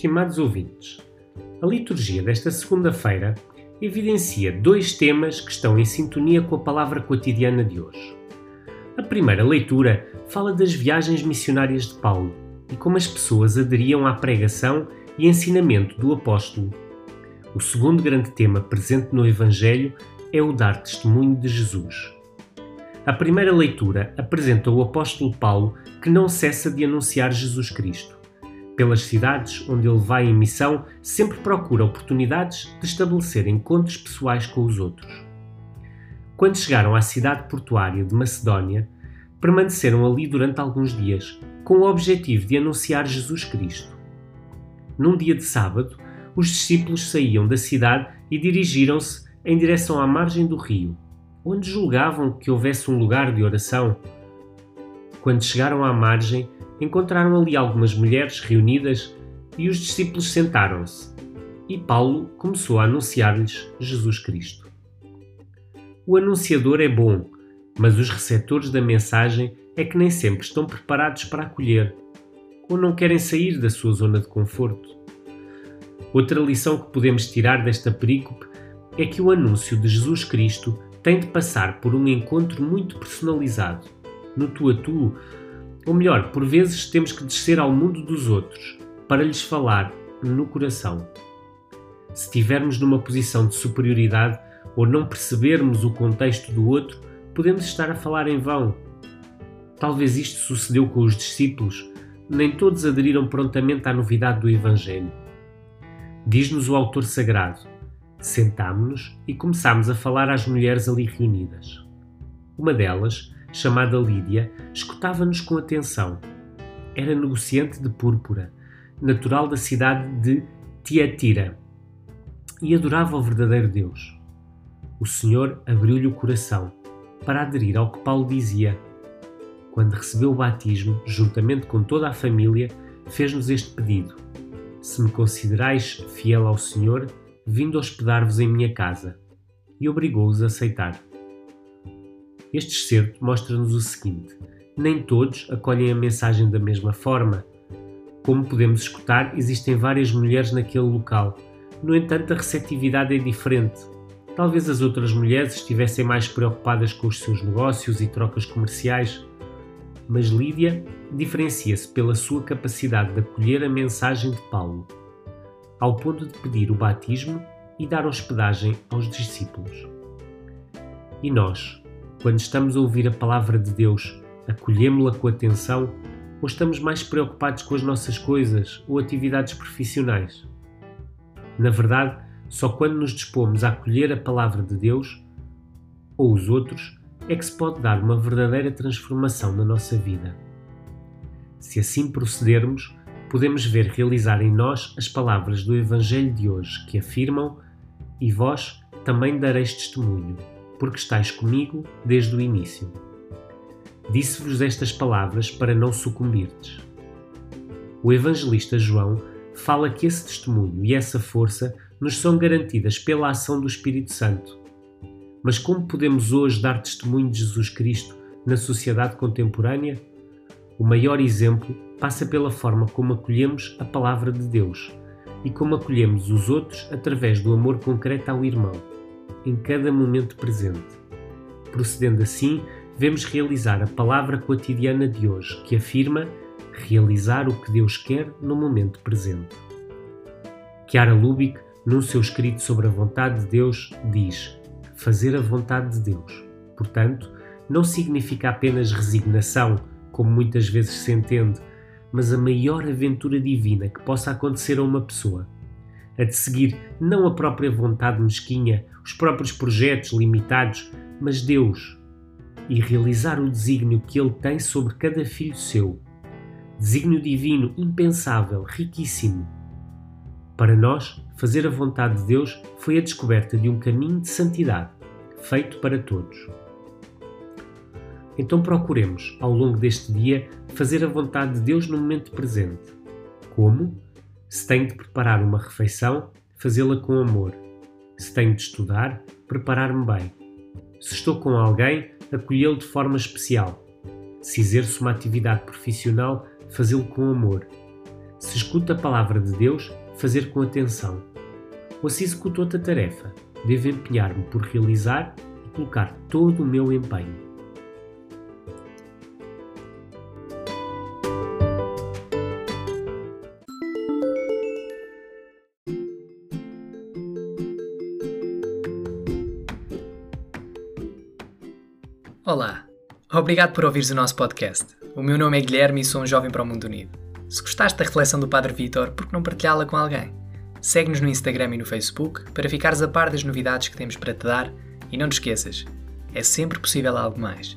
Estimados ouvintes, a liturgia desta segunda-feira evidencia dois temas que estão em sintonia com a palavra cotidiana de hoje. A primeira leitura fala das viagens missionárias de Paulo e como as pessoas aderiam à pregação e ensinamento do apóstolo. O segundo grande tema presente no Evangelho é o dar testemunho de Jesus. A primeira leitura apresenta o apóstolo Paulo que não cessa de anunciar Jesus Cristo. Pelas cidades onde ele vai em missão, sempre procura oportunidades de estabelecer encontros pessoais com os outros. Quando chegaram à cidade portuária de Macedónia, permaneceram ali durante alguns dias, com o objetivo de anunciar Jesus Cristo. Num dia de sábado, os discípulos saíam da cidade e dirigiram-se em direção à margem do rio, onde julgavam que houvesse um lugar de oração. Quando chegaram à margem, encontraram ali algumas mulheres reunidas e os discípulos sentaram-se. E Paulo começou a anunciar-lhes Jesus Cristo. O anunciador é bom, mas os receptores da mensagem é que nem sempre estão preparados para acolher ou não querem sair da sua zona de conforto. Outra lição que podemos tirar desta perícope é que o anúncio de Jesus Cristo tem de passar por um encontro muito personalizado, no tu a tu, ou melhor, por vezes temos que descer ao mundo dos outros para lhes falar no coração. Se estivermos numa posição de superioridade ou não percebermos o contexto do outro, podemos estar a falar em vão. Talvez isto sucedeu com os discípulos, nem todos aderiram prontamente à novidade do Evangelho. Diz-nos o autor sagrado: sentámo-nos e começámos a falar às mulheres ali reunidas. Uma delas, chamada Lídia, escutava-nos com atenção. Era negociante de púrpura, natural da cidade de Tiatira, e adorava o verdadeiro Deus. O Senhor abriu-lhe o coração para aderir ao que Paulo dizia. Quando recebeu o batismo, juntamente com toda a família, fez-nos este pedido: Se me considerais fiel ao Senhor, vindo hospedar-vos em minha casa. E obrigou-os a aceitar. Este excerto mostra-nos o seguinte: nem todos acolhem a mensagem da mesma forma. Como podemos escutar, existem várias mulheres naquele local. No entanto, a receptividade é diferente. Talvez as outras mulheres estivessem mais preocupadas com os seus negócios e trocas comerciais, mas Lídia diferencia-se pela sua capacidade de acolher a mensagem de Paulo, ao ponto de pedir o batismo e dar hospedagem aos discípulos. E nós, quando estamos a ouvir a palavra de Deus, acolhemos-la com atenção ou estamos mais preocupados com as nossas coisas ou atividades profissionais? Na verdade, só quando nos dispomos a acolher a palavra de Deus ou os outros é que se pode dar uma verdadeira transformação na nossa vida. Se assim procedermos, podemos ver realizar em nós as palavras do Evangelho de hoje que afirmam: E vós também dareis testemunho, porque estáis comigo desde o início. Disse-vos estas palavras para não sucumbirdes. O evangelista João fala que esse testemunho e essa força nos são garantidas pela ação do Espírito Santo. Mas como podemos hoje dar testemunho de Jesus Cristo na sociedade contemporânea? O maior exemplo passa pela forma como acolhemos a palavra de Deus e como acolhemos os outros através do amor concreto ao irmão, em cada momento presente. Procedendo assim, vemos realizar a palavra cotidiana de hoje, que afirma realizar o que Deus quer no momento presente. Chiara Lubick num seu escrito sobre a vontade de Deus, diz: fazer a vontade de Deus. Portanto, não significa apenas resignação, como muitas vezes se entende, mas a maior aventura divina que possa acontecer a uma pessoa. A de seguir não a própria vontade mesquinha, os próprios projetos limitados, mas Deus, e realizar o desígnio que Ele tem sobre cada filho seu. Desígnio divino, impensável, riquíssimo. Para nós, fazer a vontade de Deus foi a descoberta de um caminho de santidade, feito para todos. Então procuremos, ao longo deste dia, fazer a vontade de Deus no momento presente. Como? Se tenho de preparar uma refeição, fazê-la com amor. Se tenho de estudar, preparar-me bem. Se estou com alguém, acolhê-lo de forma especial. Se exerço uma atividade profissional, fazê-lo com amor se escuta a palavra de Deus, fazer com atenção. Ou se executo outra tarefa, devo empenhar-me por realizar e colocar todo o meu empenho. Olá, obrigado por ouvires o nosso podcast. O meu nome é Guilherme e sou um jovem para o mundo unido. Se gostaste da reflexão do Padre Vitor, por que não partilhá-la com alguém? Segue-nos no Instagram e no Facebook para ficares a par das novidades que temos para te dar e não te esqueças, é sempre possível algo mais.